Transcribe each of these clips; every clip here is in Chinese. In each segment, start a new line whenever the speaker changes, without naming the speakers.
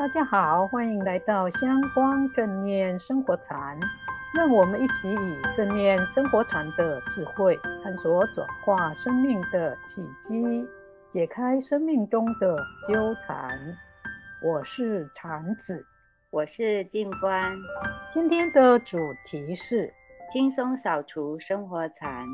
大家好，欢迎来到香光正念生活禅。让我们一起以正念生活禅的智慧，探索转化生命的契机，解开生命中的纠缠。我是禅子，
我是静观。
今天的主题是
轻松扫除生活禅。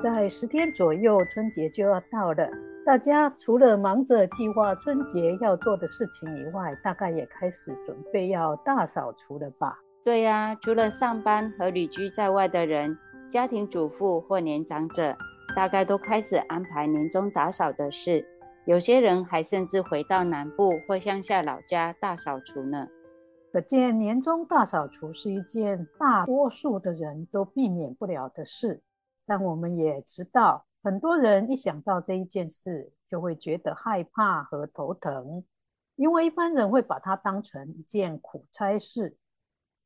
在十天左右，春节就要到了。大家除了忙着计划春节要做的事情以外，大概也开始准备要大扫除了吧？
对呀，除了上班和旅居在外的人，家庭主妇或年长者，大概都开始安排年终打扫的事。有些人还甚至回到南部或乡下老家大扫除呢。
可见年终大扫除是一件大多数的人都避免不了的事。但我们也知道，很多人一想到这一件事，就会觉得害怕和头疼，因为一般人会把它当成一件苦差事。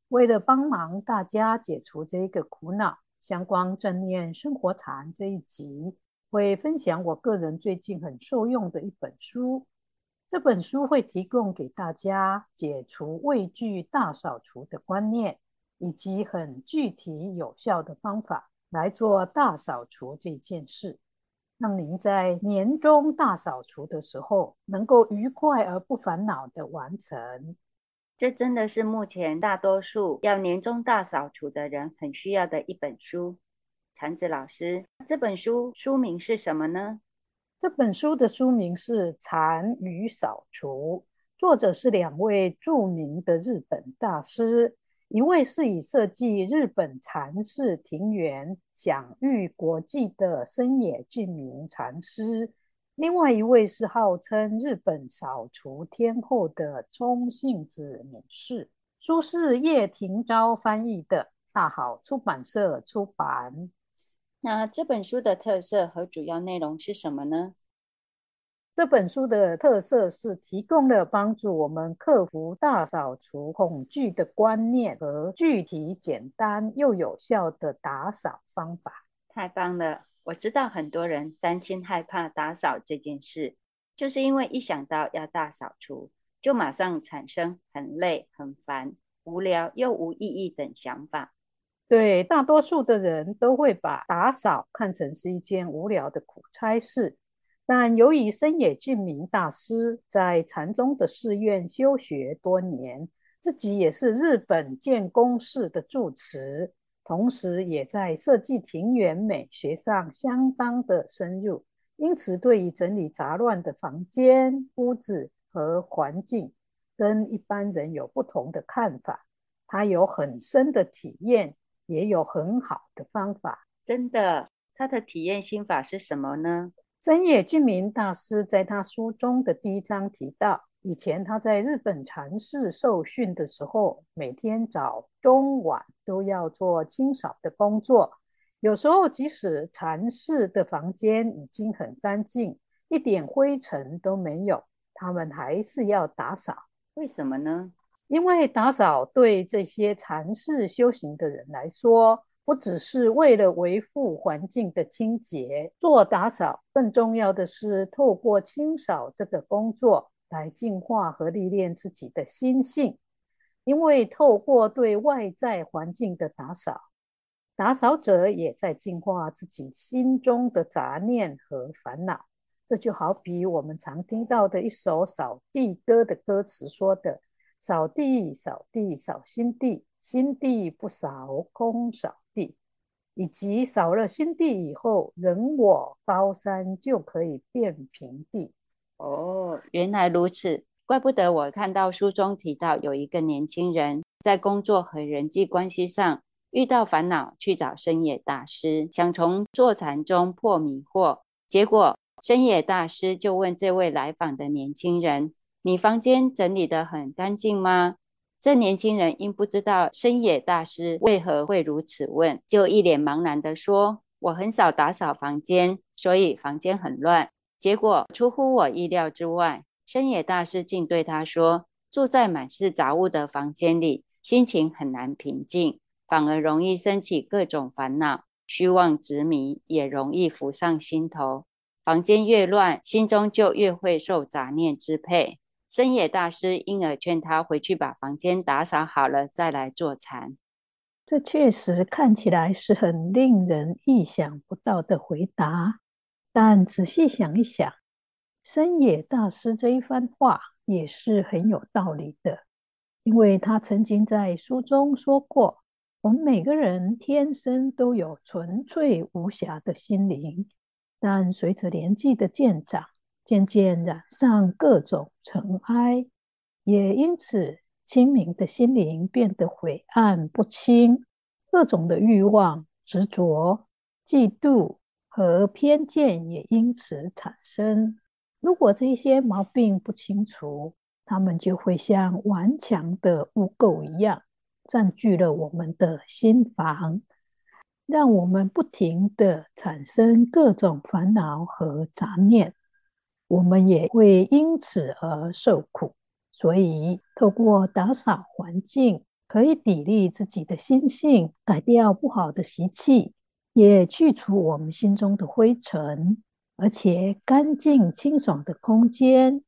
为了帮忙大家解除这一个苦恼，相关正念生活禅这一集会分享我个人最近很受用的一本书。这本书会提供给大家解除畏惧大扫除的观念，以及很具体有效的方法来做大扫除这件事，让您在年终大扫除的时候能够愉快而不烦恼地完成。
这真的是目前大多数要年终大扫除的人很需要的一本书。禅子老师，这本书书名是什么呢？
这本书的书名是《禅与扫除》，作者是两位著名的日本大师，一位是以设计日本禅寺庭园享誉国际的深野俊明禅师。另外一位是号称日本扫除天后的中信子女士，书是叶廷昭翻译的，大好出版社出版。
那这本书的特色和主要内容是什么呢？
这本书的特色是提供了帮助我们克服大扫除恐惧的观念和具体、简单又有效的打扫方法。
太棒了！我知道很多人担心害怕打扫这件事，就是因为一想到要大扫除，就马上产生很累、很烦、无聊又无意义等想法。
对，大多数的人都会把打扫看成是一件无聊的苦差事。但由于深野俊明大师在禅宗的寺院修学多年，自己也是日本建功寺的住持。同时，也在设计庭园美学上相当的深入，因此对于整理杂乱的房间、屋子和环境，跟一般人有不同的看法。他有很深的体验，也有很好的方法。
真的，他的体验心法是什么呢？
真野俊明大师在他书中的第一章提到，以前他在日本禅寺受训的时候，每天早、中、晚都要做清扫的工作。有时候，即使禅寺的房间已经很干净，一点灰尘都没有，他们还是要打扫。
为什么呢？
因为打扫对这些禅寺修行的人来说，不只是为了维护环境的清洁，做打扫，更重要的是透过清扫这个工作。来净化和历练自己的心性，因为透过对外在环境的打扫，打扫者也在净化自己心中的杂念和烦恼。这就好比我们常听到的一首扫地歌的歌词说的：“扫地，扫地，扫心地，心地不扫，空扫地。”以及扫了心地以后，人我高山就可以变平地。
哦，原来如此，怪不得我看到书中提到有一个年轻人在工作和人际关系上遇到烦恼，去找深野大师，想从坐禅中破迷惑。结果深野大师就问这位来访的年轻人：“你房间整理得很干净吗？”这年轻人因不知道深野大师为何会如此问，就一脸茫然地说：“我很少打扫房间，所以房间很乱。”结果出乎我意料之外，深野大师竟对他说：“住在满是杂物的房间里，心情很难平静，反而容易升起各种烦恼，虚妄执迷也容易浮上心头。房间越乱，心中就越会受杂念支配。深野大师因而劝他回去把房间打扫好了再来坐禅。
这确实看起来是很令人意想不到的回答，但仔细想一想，深野大师这一番话也是很有道理的，因为他曾经在书中说过：“我们每个人天生都有纯粹无瑕的心灵，但随着年纪的渐长，渐渐染上各种尘埃，也因此。”清明的心灵变得晦暗不清，各种的欲望、执着、嫉妒和偏见也因此产生。如果这些毛病不清除，它们就会像顽强的污垢一样，占据了我们的心房，让我们不停地产生各种烦恼和杂念，我们也会因此而受苦。所以，透过打扫环境，可以砥砺自己的心性，改掉不好的习气，也去除我们心中的灰尘。而且，干净清爽的空间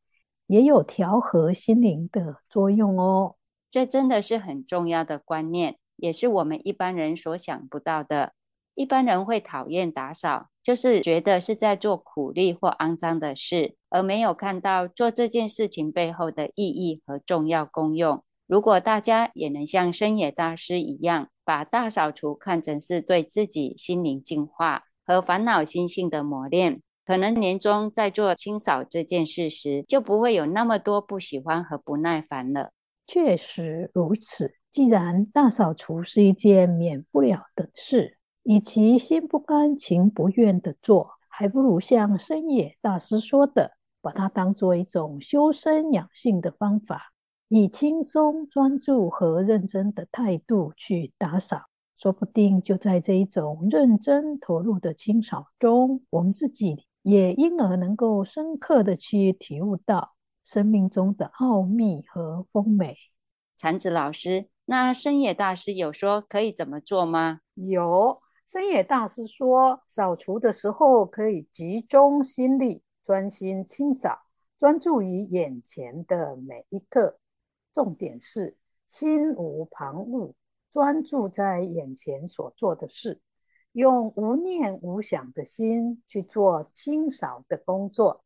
也有调和心灵的作用哦。
这真的是很重要的观念，也是我们一般人所想不到的。一般人会讨厌打扫，就是觉得是在做苦力或肮脏的事，而没有看到做这件事情背后的意义和重要功用。如果大家也能像深野大师一样，把大扫除看成是对自己心灵净化和烦恼心性的磨练，可能年终在做清扫这件事时，就不会有那么多不喜欢和不耐烦了。
确实如此。既然大扫除是一件免不了的事，与其心不甘情不愿地做，还不如像深野大师说的，把它当做一种修身养性的方法，以轻松、专注和认真的态度去打扫，说不定就在这一种认真投入的清扫中，我们自己也因而能够深刻地去体悟到生命中的奥秘和丰美。
禅子老师，那深野大师有说可以怎么做吗？
有。深野大师说，扫除的时候可以集中心力，专心清扫，专注于眼前的每一刻。重点是心无旁骛，专注在眼前所做的事，用无念无想的心去做清扫的工作。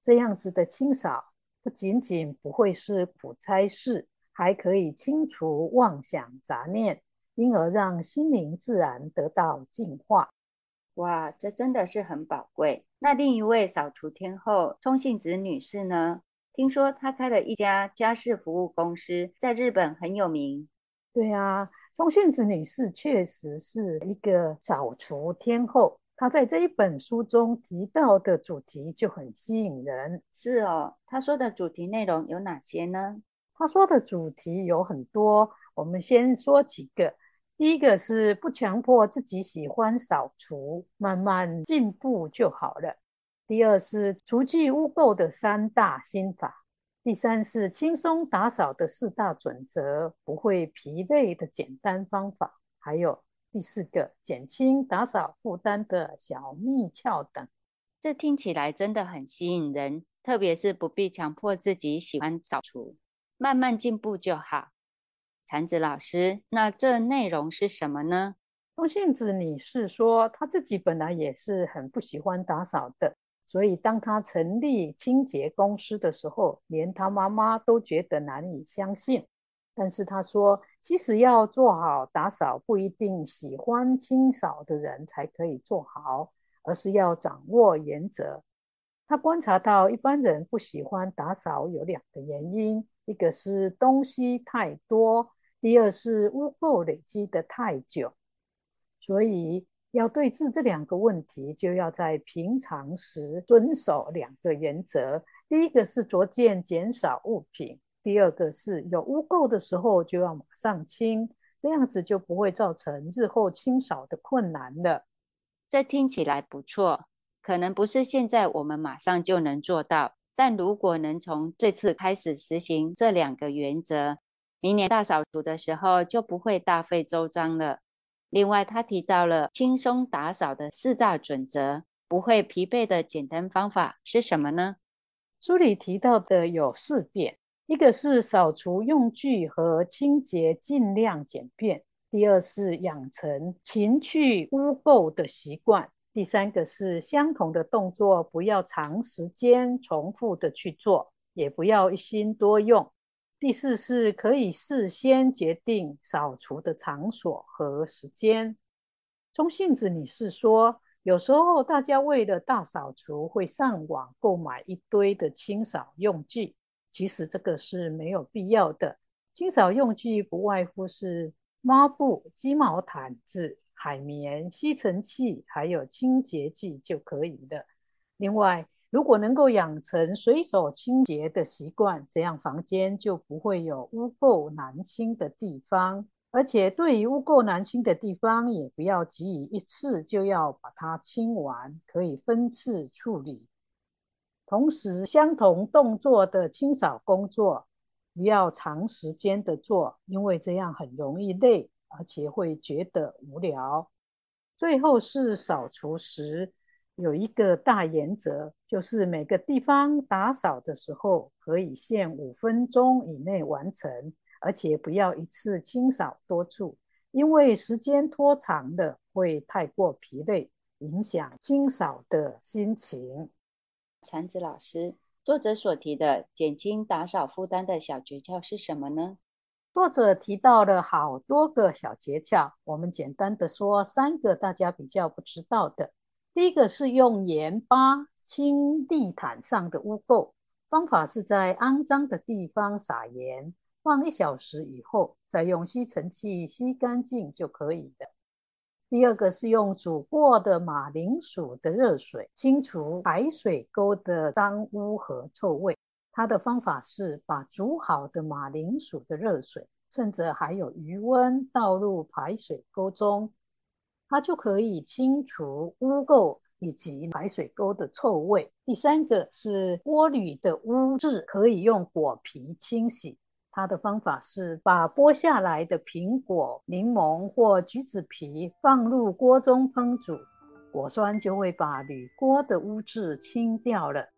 这样子的清扫，不仅仅不会是苦差事，还可以清除妄想杂念。因而让心灵自然得到净化。
哇，这真的是很宝贵。那另一位扫除天后冲信子女士呢？听说她开了一家家事服务公司，在日本很有名。
对啊，冲信子女士确实是一个扫除天后。她在这一本书中提到的主题就很吸引人。
是哦，她说的主题内容有哪些呢？
她说的主题有很多，我们先说几个。第一个是不强迫自己喜欢扫除，慢慢进步就好了。第二是除去污垢的三大心法。第三是轻松打扫的四大准则，不会疲累的简单方法。还有第四个减轻打扫负担的小秘窍等。
这听起来真的很吸引人，特别是不必强迫自己喜欢扫除，慢慢进步就好。禅子老师，那这内容是什么呢？
冲幸子女士说，她自己本来也是很不喜欢打扫的，所以当她成立清洁公司的时候，连她妈妈都觉得难以相信。但是她说，其实要做好打扫，不一定喜欢清扫的人才可以做好，而是要掌握原则。她观察到，一般人不喜欢打扫有两个原因，一个是东西太多。第二是污垢累积得太久，所以要对治这两个问题，就要在平常时遵守两个原则。第一个是逐渐减少物品，第二个是有污垢的时候就要马上清，这样子就不会造成日后清扫的困难了。
这听起来不错，可能不是现在我们马上就能做到，但如果能从这次开始实行这两个原则，明年大扫除的时候就不会大费周章了。另外，他提到了轻松打扫的四大准则，不会疲惫的简单方法是什么呢？
书里提到的有四点：一个是扫除用具和清洁尽量简便；第二是养成勤去污垢的习惯；第三个是相同的动作不要长时间重复的去做，也不要一心多用；第四是可以事先决定扫除的场所和时间。中性子女士说，有时候大家为了大扫除，会上网购买一堆的清扫用具，其实这个是没有必要的。清扫用具不外乎是抹布、鸡毛毯子、海绵、吸尘器，还有清洁剂就可以了。另外，如果能够养成随手清洁的习惯，这样房间就不会有污垢难清的地方。而且，对于污垢难清的地方，也不要急于一次就要把它清完，可以分次处理。同时，相同动作的清扫工作，不要长时间的做，因为这样很容易累，而且会觉得无聊。最后是扫除时有一个大原则，就是每个地方打扫的时候，可以限五分钟以内完成。而且不要一次清扫多处，因为时间拖长了会太过疲累，影响清扫的心情。
禅子老师，作者所提的减轻打扫负担的小诀窍是什么呢？
作者提到了好多个小诀窍，我们简单的说三个大家比较不知道的。第一个是用盐巴清地毯上的污垢，方法是在肮脏的地方撒盐。放一小时以后，再用吸尘器吸干净就可以了。第二个是用煮过的马铃薯的热水清除排水沟的脏污和臭味。它的方法是把煮好的马铃薯的热水，趁着还有余温倒入排水沟中，它就可以清除污垢以及排水沟的臭味。第三个是玻璃的污渍，可以用果皮清洗。它的方法是把剥下来的苹果、柠檬或橘子皮放入锅中烹煮，果酸就会把铝锅的污渍清掉了。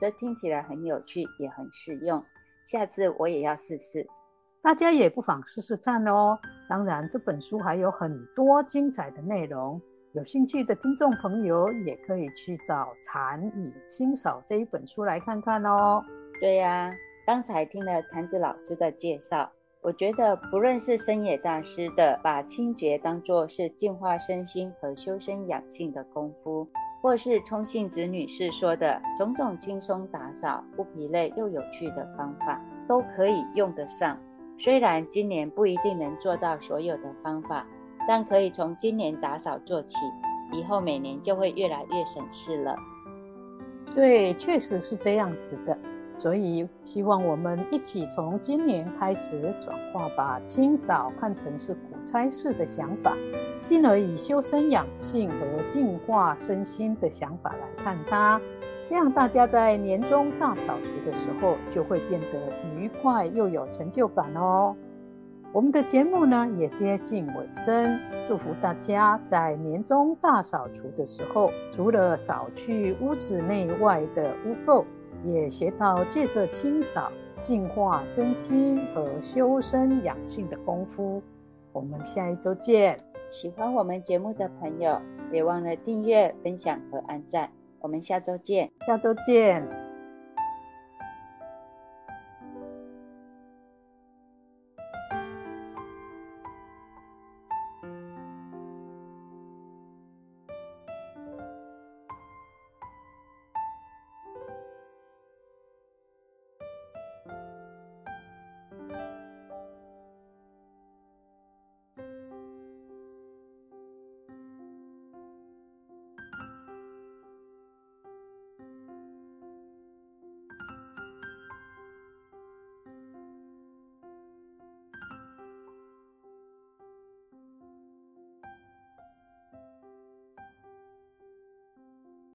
这听起来很有趣，也很实用，下次我也要试试。
大家也不妨试试看哦。当然，这本书还有很多精彩的内容，有兴趣的听众朋友也可以去找《禅与清扫》这一本书来看看哦。
对呀。刚才听了禅子老师的介绍，我觉得不论是森野大师的把清洁当作是净化身心和修身养性的功夫，或是冲信子女士说的种种轻松打扫、不疲累又有趣的方法，都可以用得上。虽然今年不一定能做到所有的方法，但可以从今年打扫做起，以后每年就会越来越省事了。
对，确实是这样子的。所以，希望我们一起从今年开始转化，把清扫看成是苦差事的想法，进而以修身养性和净化身心的想法来看它。这样，大家在年终大扫除的时候就会变得愉快又有成就感哦。我们的节目呢也接近尾声，祝福大家在年终大扫除的时候，除了扫去屋子内外的污垢。也学到借着清扫、净化身心和修身养性的功夫。我们下一周见！
喜欢我们节目的朋友，别忘了订阅、分享和按赞。我们下周见！
下周见！